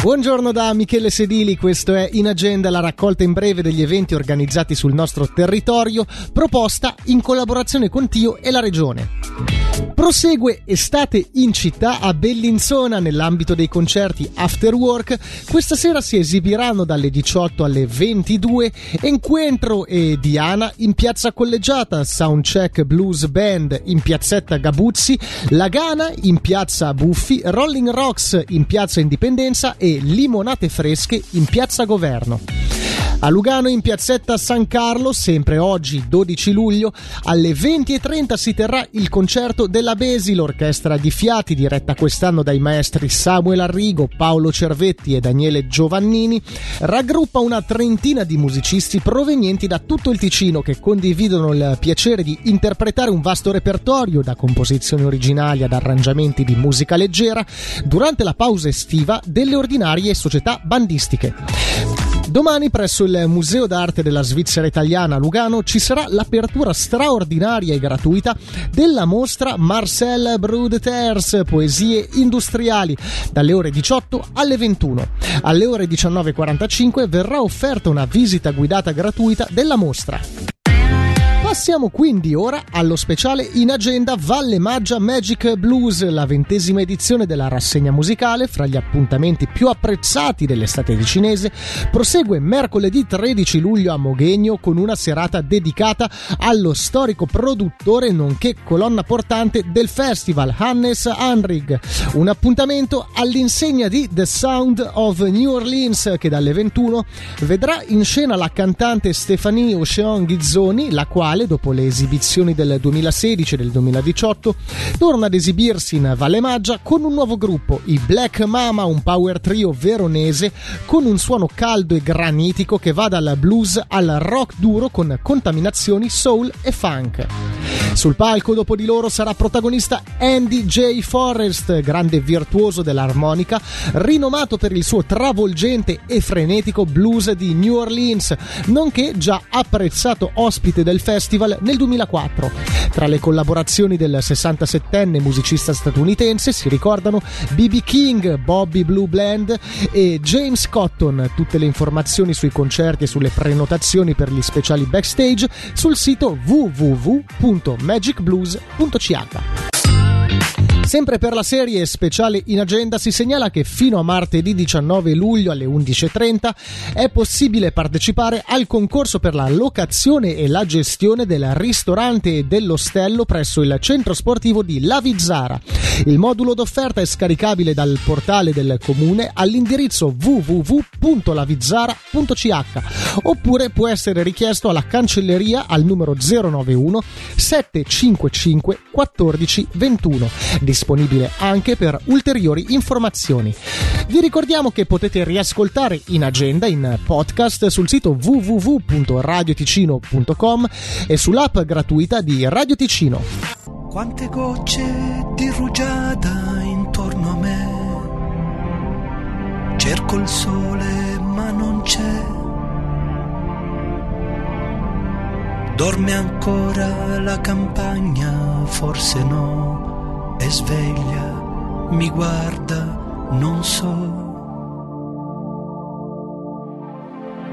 Buongiorno da Michele Sedili, questo è In Agenda, la raccolta in breve degli eventi organizzati sul nostro territorio, proposta in collaborazione con Tio e la Regione. Prosegue estate in città a Bellinzona nell'ambito dei concerti After Work. Questa sera si esibiranno dalle 18 alle 22 Encuentro e Diana in piazza collegiata, Soundcheck Blues Band in piazzetta Gabuzzi, Lagana in piazza Buffi, Rolling Rocks in piazza Indipendenza e Limonate Fresche in piazza Governo. A Lugano in piazzetta San Carlo, sempre oggi 12 luglio, alle 20.30 si terrà il concerto della Besi, l'orchestra di fiati diretta quest'anno dai maestri Samuel Arrigo, Paolo Cervetti e Daniele Giovannini, raggruppa una trentina di musicisti provenienti da tutto il Ticino che condividono il piacere di interpretare un vasto repertorio da composizioni originali ad arrangiamenti di musica leggera durante la pausa estiva delle ordinarie società bandistiche. Domani presso il Museo d'Arte della Svizzera Italiana a Lugano ci sarà l'apertura straordinaria e gratuita della mostra Marcel Brudeters Poesie Industriali dalle ore 18 alle 21. Alle ore 19.45 verrà offerta una visita guidata gratuita della mostra. Passiamo quindi ora allo speciale in agenda Valle Maggia Magic Blues, la ventesima edizione della rassegna musicale fra gli appuntamenti più apprezzati dell'estate di cinese. Prosegue mercoledì 13 luglio a Moghegno con una serata dedicata allo storico produttore nonché colonna portante del festival Hannes Hanrig. Un appuntamento all'insegna di The Sound of New Orleans che dalle 21 vedrà in scena la cantante Stefanie Ocean Ghizzoni, la quale quale, dopo le esibizioni del 2016 e del 2018, torna ad esibirsi in Valle Maggia con un nuovo gruppo, i Black Mama, un power trio veronese con un suono caldo e granitico che va dal blues al rock duro con contaminazioni soul e funk. Sul palco dopo di loro sarà protagonista Andy J. Forrest, grande virtuoso dell'armonica, rinomato per il suo travolgente e frenetico blues di New Orleans, nonché già apprezzato ospite del festival Festival nel 2004. Tra le collaborazioni del 67enne musicista statunitense si ricordano BB King, Bobby Blue Blend e James Cotton. Tutte le informazioni sui concerti e sulle prenotazioni per gli speciali backstage sul sito www.magicblues.ch. Sempre per la serie speciale in agenda si segnala che fino a martedì 19 luglio alle 11.30 è possibile partecipare al concorso per la locazione e la gestione del ristorante e dell'ostello presso il centro sportivo di Lavizzara. Il modulo d'offerta è scaricabile dal portale del comune all'indirizzo www.lavizzara.ch oppure può essere richiesto alla cancelleria al numero 091 755 14 21 disponibile anche per ulteriori informazioni. Vi ricordiamo che potete riascoltare in agenda in podcast sul sito www.radioticino.com e sull'app gratuita di Radio Ticino. Quante gocce di rugiada intorno a me. Cerco il sole ma non c'è. Dorme ancora la campagna, forse no sveglia, mi guarda, non so.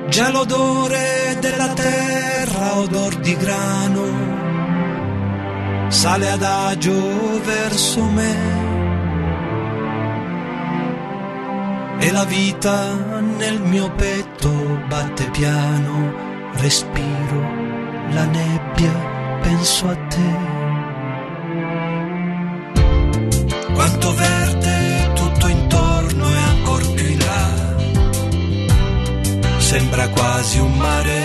Già l'odore della terra, odor di grano, sale adagio verso me. E la vita nel mio petto batte piano, respiro la nebbia, penso a te. Sembra quasi un mare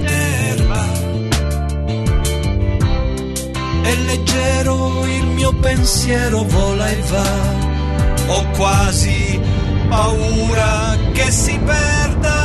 d'erba. È leggero il mio pensiero vola e va. Ho quasi paura che si perda.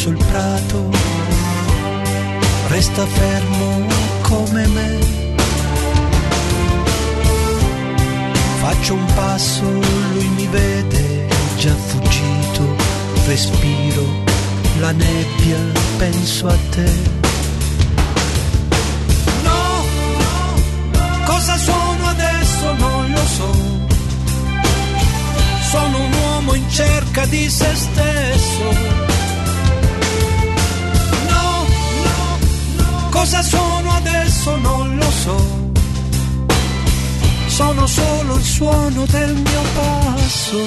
sul prato, resta fermo come me. Faccio un passo, lui mi vede, già fuggito, respiro, la nebbia, penso a te. No, cosa sono adesso non lo so. Sono un uomo in cerca di se stesso sento solo il suono del mio passo.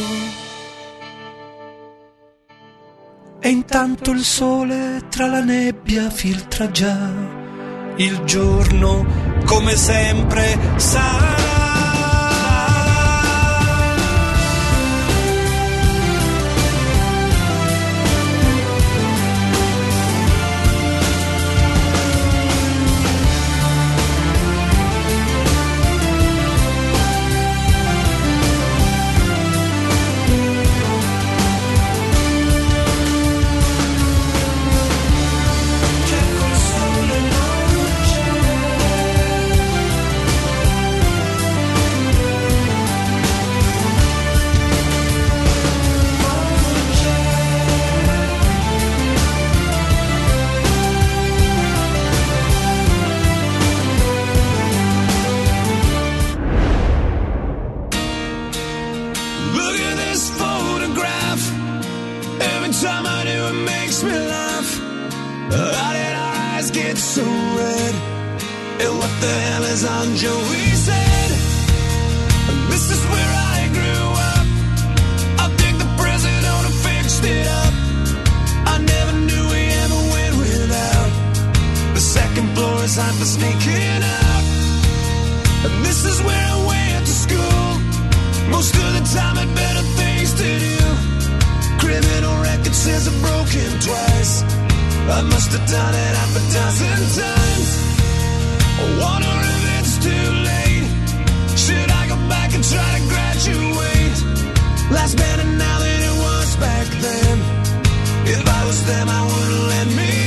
E intanto il sole tra la nebbia filtra già, il giorno come sempre sarà. How did our eyes get so red? And what the hell is on Joey's head? This is where I grew up. I think the prison owner fixed it up. I never knew we ever went without. The second floor is hot for sneaking out. And this is where I went to school. Most of the time, had better things to do. Criminal record says I've broken twice. I must have done it half a dozen times. Wonder if it's too late. Should I go back and try to graduate? Better now than it was back then. If I was them, I wouldn't let me.